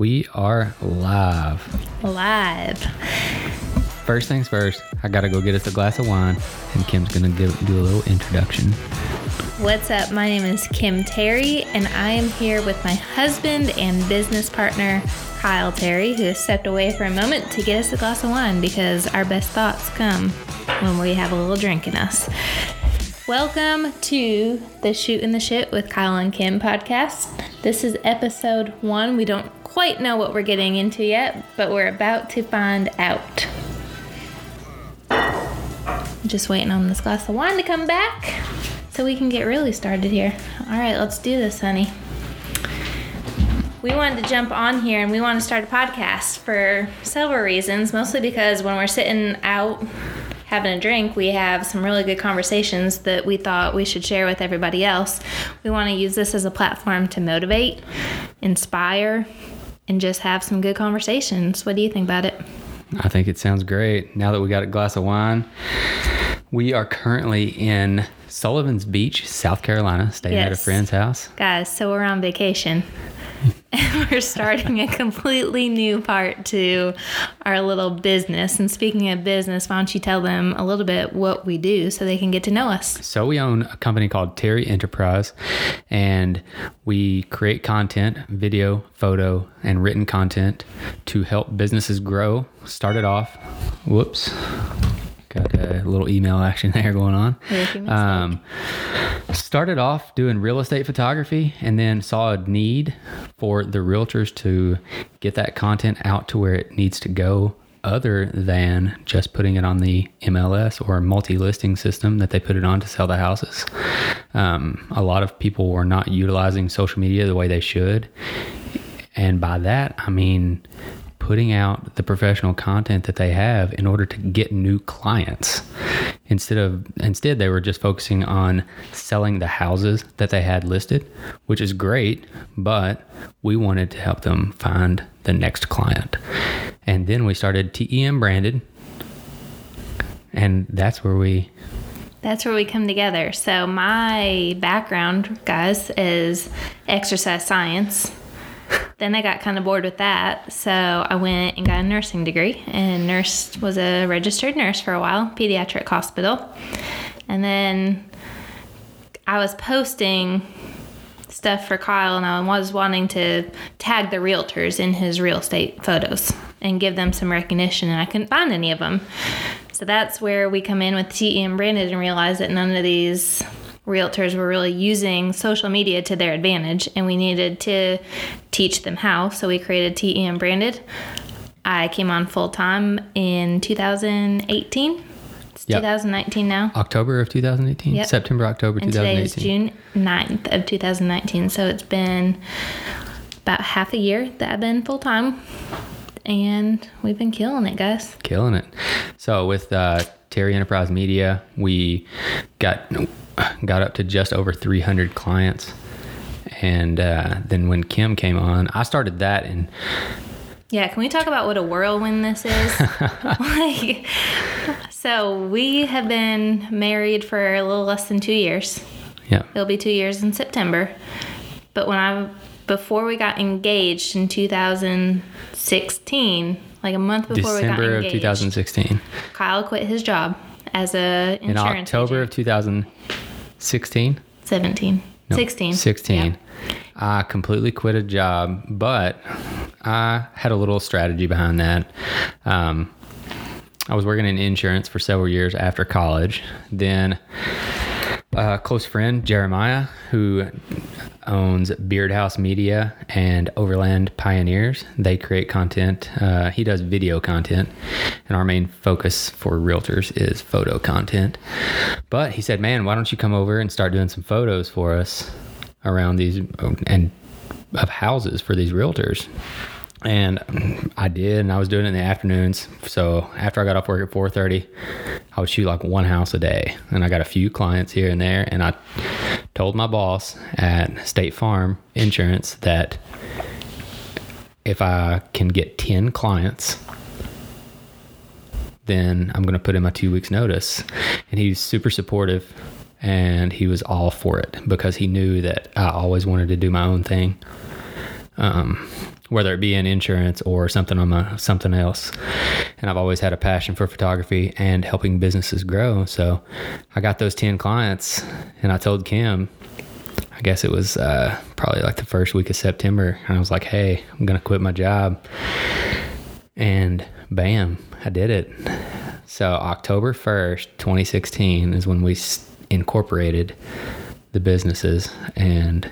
We are live. Live. First things first, I gotta go get us a glass of wine, and Kim's gonna give, do a little introduction. What's up? My name is Kim Terry, and I am here with my husband and business partner, Kyle Terry, who has stepped away for a moment to get us a glass of wine because our best thoughts come when we have a little drink in us. Welcome to the Shootin' the Shit with Kyle and Kim podcast. This is episode one. We don't quite know what we're getting into yet, but we're about to find out. Just waiting on this glass of wine to come back so we can get really started here. All right, let's do this, honey. We wanted to jump on here and we want to start a podcast for several reasons, mostly because when we're sitting out having a drink, we have some really good conversations that we thought we should share with everybody else. We want to use this as a platform to motivate, inspire, and just have some good conversations. What do you think about it? I think it sounds great. Now that we got a glass of wine, we are currently in Sullivan's Beach, South Carolina, staying at a friend's house. Guys, so we're on vacation. and we're starting a completely new part to our little business. And speaking of business, why don't you tell them a little bit what we do so they can get to know us? So we own a company called Terry Enterprise, and we create content, video, photo, and written content to help businesses grow. Started off, whoops, got a little email action there going on. Um, started off doing real estate photography, and then saw a need for the realtors to get that content out to where it needs to go other than just putting it on the MLS or multi-listing system that they put it on to sell the houses. Um, a lot of people were not utilizing social media the way they should. And by that, I mean putting out the professional content that they have in order to get new clients. Instead of instead they were just focusing on selling the houses that they had listed, which is great, but we wanted to help them find the next client. And then we started TEM branded. And that's where we That's where we come together. So, my background, guys, is exercise science. Then I got kind of bored with that. So, I went and got a nursing degree and nurse was a registered nurse for a while, pediatric hospital. And then I was posting stuff for Kyle and I was wanting to tag the realtors in his real estate photos and give them some recognition and I couldn't find any of them. So that's where we come in with TEM branded and realize that none of these realtors were really using social media to their advantage and we needed to teach them how. So we created TEM branded. I came on full time in 2018. It's Yep. 2019 now. October of 2018, Yep. September, October And today is June 9th of 2019. So it's been about half a year that I've been full time. And we've been killing it, guys. killing it. So with uh, Terry Enterprise Media, we got got up to just over 300 clients, and uh, then when Kim came on, I started that and. Yeah, can we talk about what a whirlwind this is? like, so we have been married for a little less than two years. yeah It'll be two years in September. But when I, before we got engaged in 2016, like a month before we got December of 2016. Kyle quit his job as a In October agent. of 2016, 17. No, 16. 16. Yeah. I completely quit a job, but I had a little strategy behind that. Um, I was working in insurance for several years after college. Then a close friend, Jeremiah, who owns Beard House Media and Overland Pioneers, they create content. Uh, he does video content, and our main focus for realtors is photo content. But he said, "Man, why don't you come over and start doing some photos for us around these and of houses for these realtors?" And I did, and I was doing it in the afternoons. So after I got off work at 4:30, I would shoot like one house a day, and I got a few clients here and there. And I told my boss at State Farm Insurance that if I can get 10 clients, then I'm going to put in my two weeks notice. And he's super supportive and he was all for it because he knew that I always wanted to do my own thing. Um, whether it be in insurance or something on my something else. And I've always had a passion for photography and helping businesses grow. So I got those 10 clients and I told Kim, I guess it was uh, probably like the first week of September. And I was like, hey, I'm going to quit my job. And bam, I did it. So October 1st, 2016 is when we incorporated the businesses and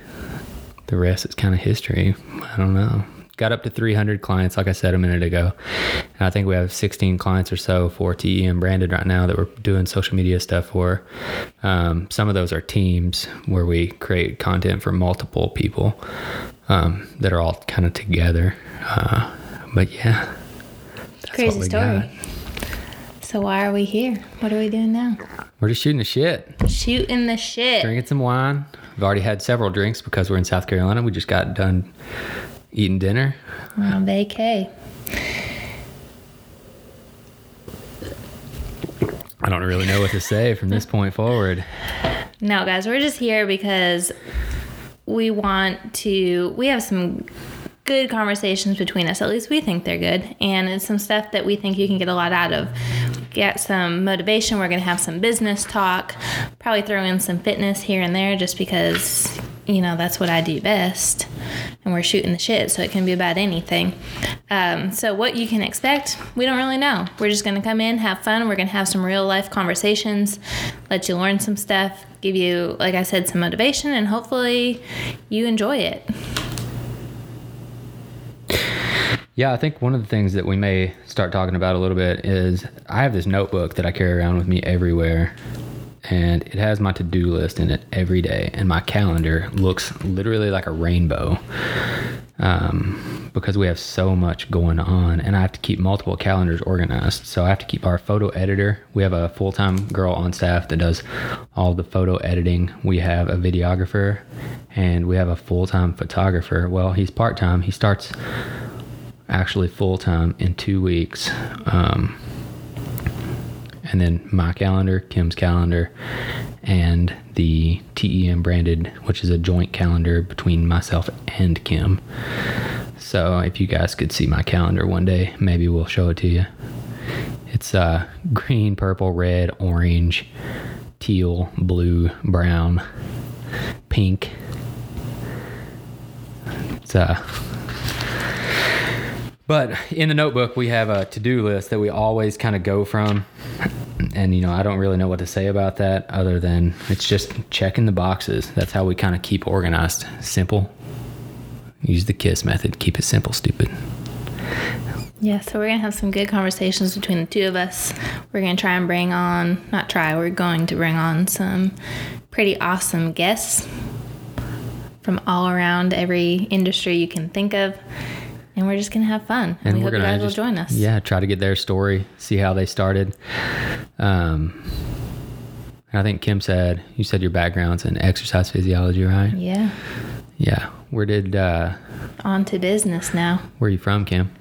the rest is kind of history. I don't know got up to 300 clients, like I said a minute ago. And I think we have 16 clients or so for TEM branded right now that we're doing social media stuff for. Um, some of those are teams where we create content for multiple people um, that are all kind of together. Uh, but yeah, crazy story. Got. So why are we here? What are we doing now? We're just shooting the shit. Shooting the shit. Drinking some wine. We've already had several drinks because we're in South Carolina. We just got done Eating dinner? On vacay. I don't really know what to say from this point forward. No, guys, we're just here because we want to. We have some good conversations between us. At least we think they're good. And it's some stuff that we think you can get a lot out of. Get some motivation. We're going to have some business talk. Probably throw in some fitness here and there just because you know, that's what I do best. And we're shooting the shit, so it can be about anything. Um, so, what you can expect, we don't really know. We're just going to come in, have fun. We're going to have some real life conversations, let you learn some stuff, give you, like I said, some motivation, and hopefully you enjoy it. Yeah, I think one of the things that we may start talking about a little bit is I have this notebook that I carry around with me everywhere and it has my to-do list in it every day and my calendar looks literally like a rainbow um, because we have so much going on and i have to keep multiple calendars organized. So i have to keep our photo editor. We have a full-time girl on staff that does all the photo editing. We have a videographer and we have a full-time photographer. Well he's part-time. He starts actually full-time in two weeks um, and then my calendar, Kim's calendar, and the TEM branded, which is a joint calendar between myself and Kim. So if you guys could see my calendar one day, maybe we'll show it to you. It's uh, green, purple, red, orange, teal, blue, brown, pink. It's uh, but in the notebook, we have a to do list that we always kind of go from. And, you know, I don't really know what to say about that other than it's just checking the boxes. That's how we kind of keep organized. Simple. Use the KISS method. Keep it simple, stupid. Yeah, so we're going to have some good conversations between the two of us. We're going to try and bring on, not try, we're going to bring on some pretty awesome guests from all around every industry you can think of and we're just gonna have fun. And, and we hope you guys just, will join us. Yeah, try to get their story, see how they started. Um, I think Kim said you said your background's in exercise physiology, right? Yeah. Yeah. Where did uh, on to business now? Where are you from, Kim?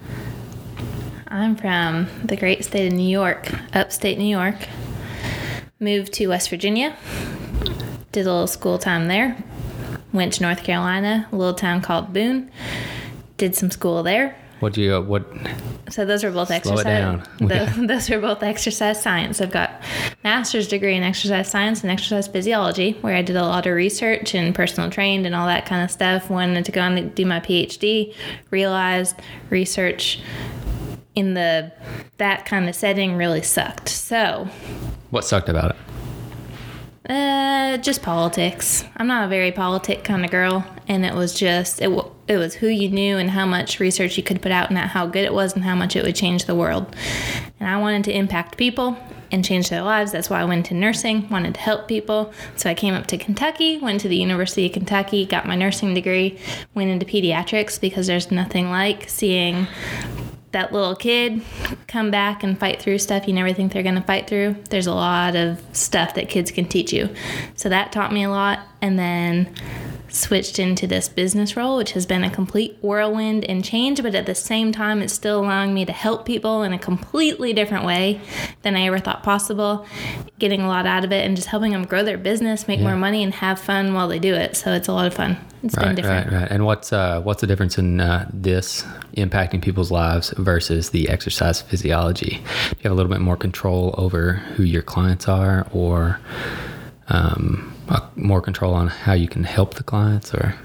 I'm from the great state of New York, upstate New York. Moved to West Virginia. Did a little school time there. Went to North Carolina, a little town called Boone did some school there. What do you uh, what? So those are both exercise. The, those are both exercise science. I've got master's degree in exercise science and exercise physiology, where I did a lot of research and personal trained and all that kind of stuff. Wanted to go on to do my PhD. Realized research in the that kind of setting really sucked. So, what sucked about it? Uh, just politics. I'm not a very politic kind of girl, and it was just it. It was who you knew and how much research you could put out, and how good it was, and how much it would change the world. And I wanted to impact people and change their lives. That's why I went to nursing. Wanted to help people. So I came up to Kentucky, went to the University of Kentucky, got my nursing degree, went into pediatrics because there's nothing like seeing that little kid come back and fight through stuff you never think they're going to fight through. There's a lot of stuff that kids can teach you. So that taught me a lot. And then switched into this business role, which has been a complete whirlwind and change, but at the same time, it's still allowing me to help people in a completely different way than I ever thought possible, getting a lot out of it and just helping them grow their business, make Yeah. more money, and have fun while they do it. So it's a lot of fun. It's been different. right, right. And what's uh, what's the difference in uh, this impacting people's lives versus the exercise physiology? Do you have a little bit more control over who your clients are, or um, more control on how you can help the clients, or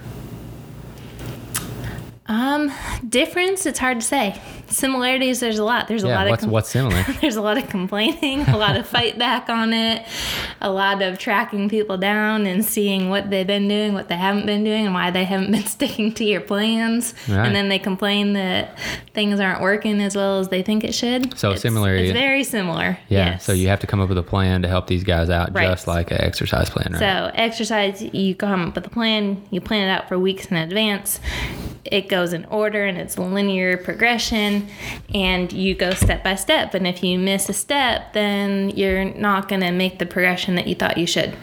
Um, difference, it's hard to say. Similarities, there's a lot. There's a yeah, lot what's of com- what's similar? there's a lot of complaining, a lot of fight back on it, a lot of tracking people down and seeing what they've been doing, what they haven't been doing, and why they haven't been sticking to your plans. Right. And then they complain that things aren't working as well as they think it should. So it's, similar- It's very similar. Yeah. yes. So you have to come up with a plan to help these guys out, Right. just like an exercise plan, right? So exercise, you come up with a plan, you plan it out for weeks in advance. It goes in order and it's linear progression, and you go step by step. And if you miss a step, then you're not going to make the progression that you thought you should.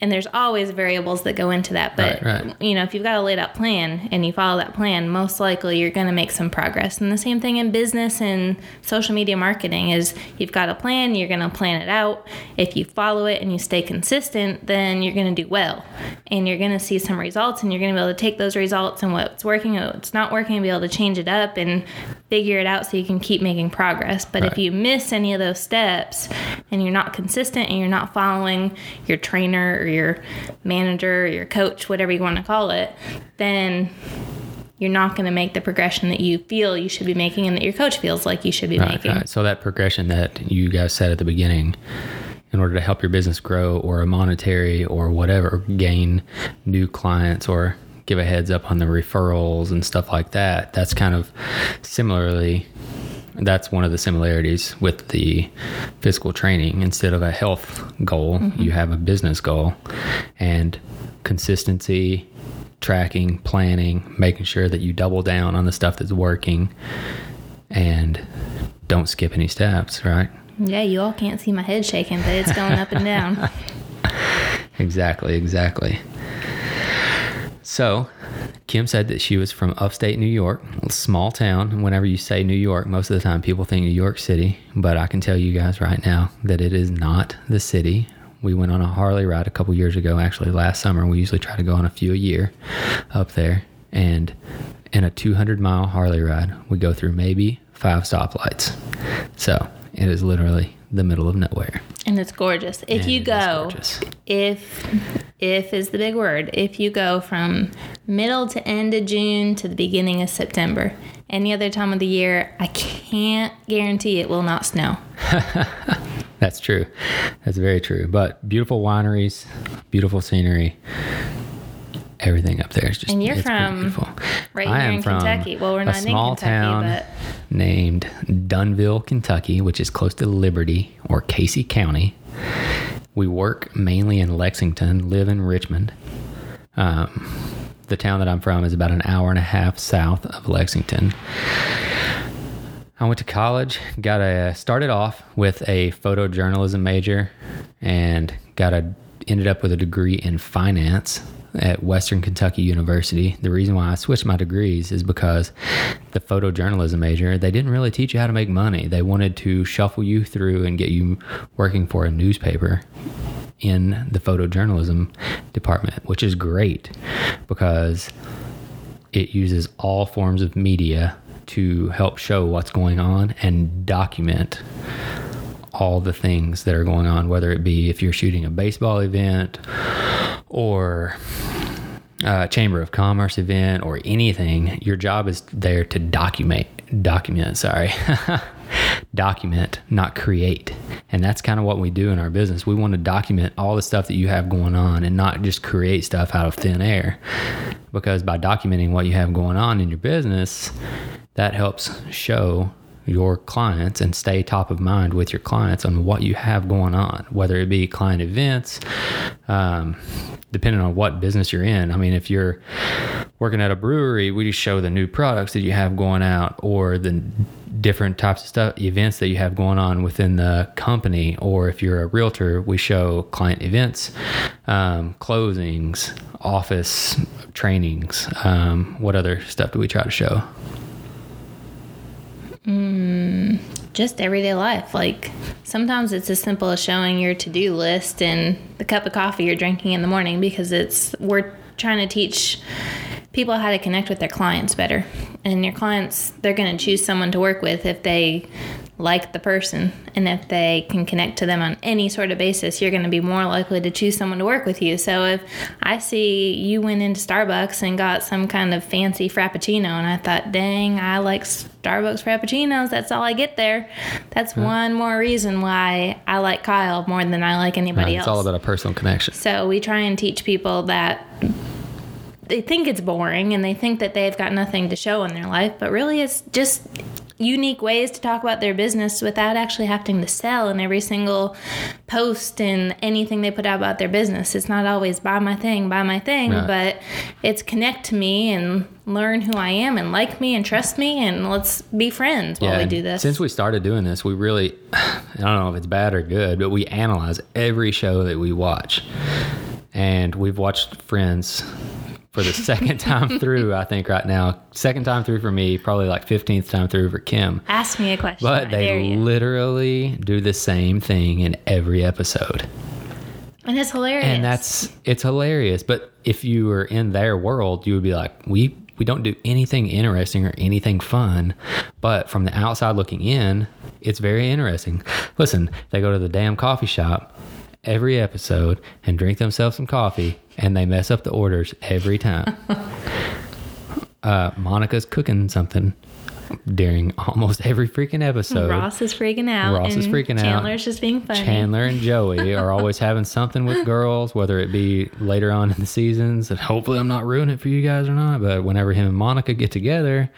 And there's always variables that go into that. But, Right, right. you know, if you've got a laid out plan and you follow that plan, most likely you're going to make some progress. And the same thing in business and social media marketing is you've got a plan, you're going to plan it out. If you follow it and you stay consistent, then you're going to do well. And you're going to see some results and you're going to be able to take those results and what's working and what's not working and be able to change it up and figure it out so you can keep making progress. But if you miss any of those steps and you're not consistent and you're not following your trainer or your manager or your coach, whatever you want to call it, then you're not going to make the progression that you feel you should be making and that your coach feels like you should be Right, making. right. So that progression that you guys said at the beginning, in order to help your business grow or a monetary or whatever, gain new clients or give a heads up on the referrals and stuff like that, that's kind of similarly that's one of the similarities with the physical training. Instead of a health goal, mm-hmm. you have a business goal and consistency, tracking, planning, making sure that you double down on the stuff that's working and don't skip any steps, right? Yeah, you all can't see my head shaking, but it's going up and down. Exactly, exactly. So, Kim said that she was from upstate New York, small town. Whenever you say New York, most of the time people think New York City, but I can tell you guys right now that it is not the city. We went on a Harley ride a couple years ago, actually last summer. We usually try to go on a few a year up there. And in a 200 mile Harley ride, we go through maybe five stoplights. So, it is literally the middle of nowhere. And it's gorgeous. If And you go, if if is the big word, if you go from middle to end of June to the beginning of September, any other time of the year, I can't guarantee it will not snow. That's true. That's very true. But beautiful wineries, beautiful scenery. Everything up there is just And you're from beautiful. right I here am in from Kentucky. Well, we're a not in Kentucky, town but named Dunnville, Kentucky, which is close to Liberty or Casey County. We work mainly in Lexington, live in Richmond. Um, the town that I'm from is about an hour and a half south of Lexington. I went to college, got a started off with a photojournalism major and got a ended up with a degree in finance at Western Kentucky University. The reason why I switched my degrees is because the photojournalism major, they didn't really teach you how to make money. They wanted to shuffle you through and get you working for a newspaper in the photojournalism department, which is great because it uses all forms of media to help show what's going on and document all the things that are going on, whether it be if you're shooting a baseball event or a chamber of commerce event or anything, your job is there to document, document, sorry, document, not create. And that's kind of what we do in our business. We want to document all the stuff that you have going on and not just create stuff out of thin air. Because by documenting what you have going on in your business, that helps show your clients and stay top of mind with your clients on what you have going on, whether it be client events, um, depending on what business you're in. I mean, if you're working at a brewery, we just show the new products that you have going out or the different types of stuff, events that you have going on within the company. Or if you're a realtor, we show client events, um, closings, office trainings. Um, what other stuff do we try to show? Mm, just everyday life. Like sometimes it's as simple as showing your to do list and the cup of coffee you're drinking in the morning because it's we're trying to teach people how to connect with their clients better. And your clients, they're going to choose someone to work with if they like the person. And if they can connect to them on any sort of basis you're going to be more likely to choose someone to work with you. So if i see you went into starbucks and got some kind of fancy frappuccino and i thought dang i like starbucks frappuccinos. That's all i get there. That's one more reason why i like kyle more than i like anybody Right, else it's all about a personal connection. so we try and teach people that they think it's boring and they think that they've got nothing to show in their life, but really it's just unique ways to talk about their business without actually having to sell in every single post and anything they put out about their business. It's not always buy my thing, buy my thing, but it's connect to me and learn who I am and like me and trust me and let's be friends while we do this. Since we started doing this, we really, I don't know if it's bad or good, but we analyze every show that we watch. And we've watched Friends for the second time through, I think, right now. Second time through for me, probably like 15th time through for Kim. Ask me a question. But they literally do the same thing in every episode. and it's hilarious. And that's it's hilarious. But if you were in their world, you would be like, we we don't do anything interesting or anything fun. But from the outside looking in, it's very interesting. Listen, they go to the damn coffee shop every episode and drink themselves some coffee and they mess up the orders every time. uh, Monica's cooking something during almost every freaking episode. Ross is freaking out. Ross is freaking out. Chandler's just being funny. Chandler and Joey are always having something with girls, whether it be later on in the seasons. And hopefully, I'm not ruining it for you guys or not. But whenever him and Monica get together,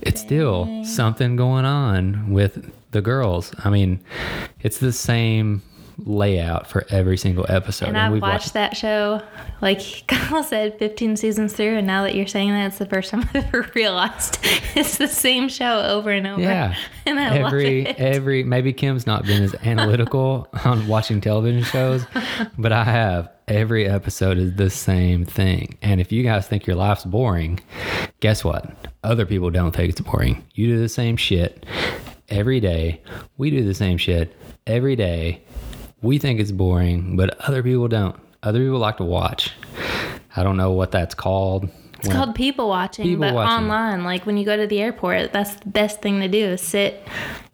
it's still something going on with the girls. I mean, it's the same layout for every single episode. and I've we've watched, that show, like Kyle said, 15 seasons through. And now that you're saying that, it's the first time I've ever realized it's the same show over and over. Yeah. And I every love it. every maybe Kim's not been as analytical on watching television shows, but I have. Every episode is the same thing. And if you guys think your life's boring, guess what? Other people don't think it's boring. You do the same shit every day. We do the same shit every day. We think it's boring, but other people don't. Other people like to watch. I don't know what that's called. It's called people watching, People but watching. online. Like when you go to the airport, that's the best thing to do is sit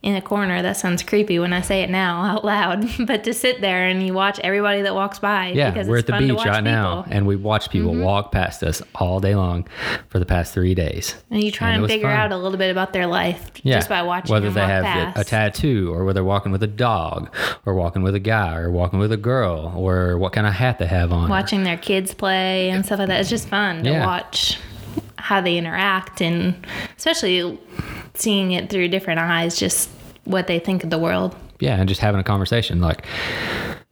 in a corner. That sounds creepy when I say it now out loud, but to sit there and you watch everybody that walks by. Yeah, because we're it's at the beach right now, people. Mm-hmm. and we watch people walk past us all day long for the past three days. And you try And and, figure fun. out a little bit about their life Yeah, just by watching whether they have past. a tattoo, or whether they're walking with a dog, or walking with a guy, or walking with a girl, or what kind of hat they have on. watching their kids play and stuff like that. It's just fun to Yeah. watch how they interact and especially seeing it through different eyes, just what they think of the world. yeah, and just having a conversation. Like,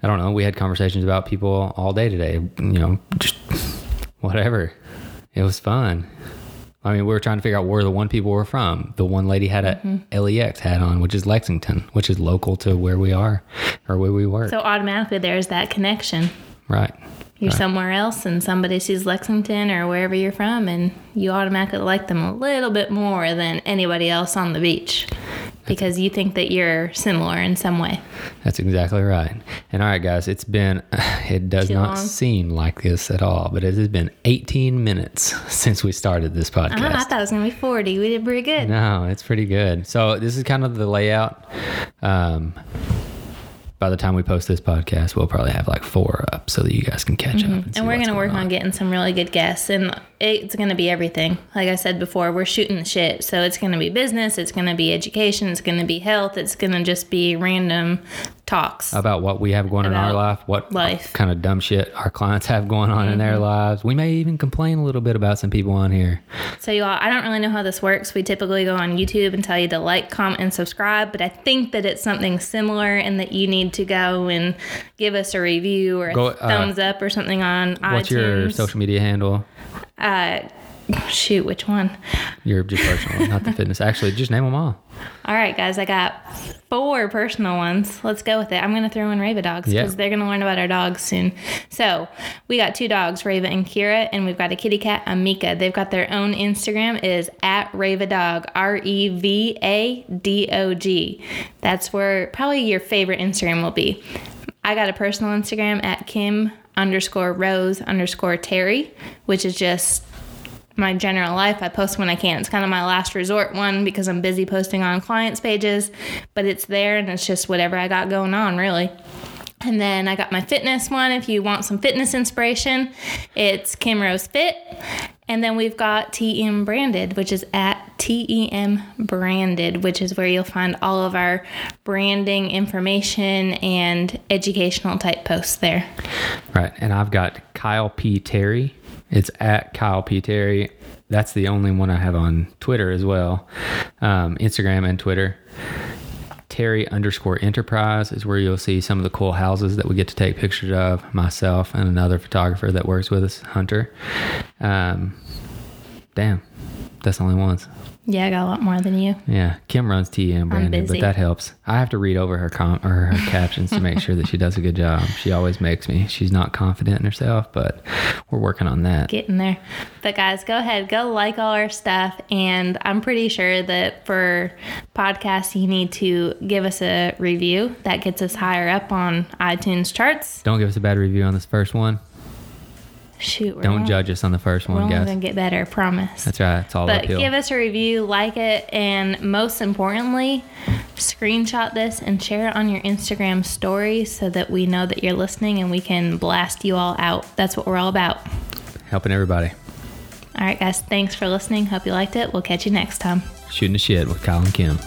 I don't know, we had conversations about people all day today. You know, just whatever. It was fun. I mean, we were trying to figure out where the one people were from. The one lady had a Mm-hmm. LEX hat on, which is Lexington, which is local to where we are or where we work. So automatically there's that connection. right. You're somewhere else and somebody sees Lexington or wherever you're from and you automatically like them a little bit more than anybody else on the beach because you think that you're similar in some way. That's exactly right. And all right, guys, it's been, it does Too not long? seem like this at all, but it has been 18 minutes since we started this podcast. Ah, I thought it was going to be 40. We did pretty good. No, it's pretty good. So this is kind of the layout. Um, by the time we post this podcast, we'll probably have like four up so that you guys can catch up. And, Mm-hmm. And we're what's going to work going on getting some really good guests. And it's going to be everything. Like I said before, we're shooting the shit. So it's going to be business, it's going to be education, it's going to be health, it's going to just be random talks. about what we have going on in our life, what life. kind of dumb shit our clients have going on in their lives. We may even complain a little bit about some people on here. So, you all, I don't really know how this works. We typically go on YouTube and tell you to like, comment, and subscribe, but I think that it's something similar and that you need to go and give us a review or a Go, uh, thumbs up or something on What's iTunes. your social media handle? Uh, shoot, which one? Your just personal, not the fitness. Actually, just name them all. All right, guys, I got four personal ones. Let's go with it. I'm going to throw in Reva dogs Yeah. because they're going to learn about our dogs soon. So, we got two dogs, Reva and Kira, and we've got a kitty cat, Amika. They've got their own Instagram It is at Reva Dog, R E V A D O G. That's where probably your favorite Instagram will be. I got a personal Instagram at Kim underscore Rose underscore Terry, which is just my general life. I post when I can. It's kind of my last resort one because I'm busy posting on clients' pages, but it's there and it's just whatever I got going on, really. And then I got my fitness one. If you want some fitness inspiration, it's Kim Rose Fit. And then we've got TM Branded, which is at TEM Branded, which is where you'll find all of our branding information and educational type posts there. Right. And I've got Kyle P. Terry. It's at Kyle P. Terry. That's the only one I have on Twitter as well. Um, Instagram and Twitter. Terry underscore enterprise is where you'll see some of the cool houses that we get to take pictures of, myself and another photographer that works with us, Hunter. Um, damn, that's the only ones. Yeah, I got a lot more than you. Yeah, Kim runs TM branded, but that helps. I have to read over her com or her captions to make sure that she does a good job. She always makes me. She's not confident in herself, but we're working on that. getting there. But guys, go ahead, go like all our stuff. And I'm pretty sure that for podcasts, you need to give us a review. That gets us higher up on iTunes charts. Don't give us a bad review on this first one. Shoot, we're Don't judge us on the first one, We're guys. gonna get better, promise. That's right. It's all but uphill. give us a review, like it, and most importantly, screenshot this and share it on your Instagram story so that we know that you're listening and we can blast you all out. That's what we're all about. Helping everybody. All right, guys, thanks for listening. Hope you liked it. We'll catch you next time. Shooting the shit with Kyle and Kim.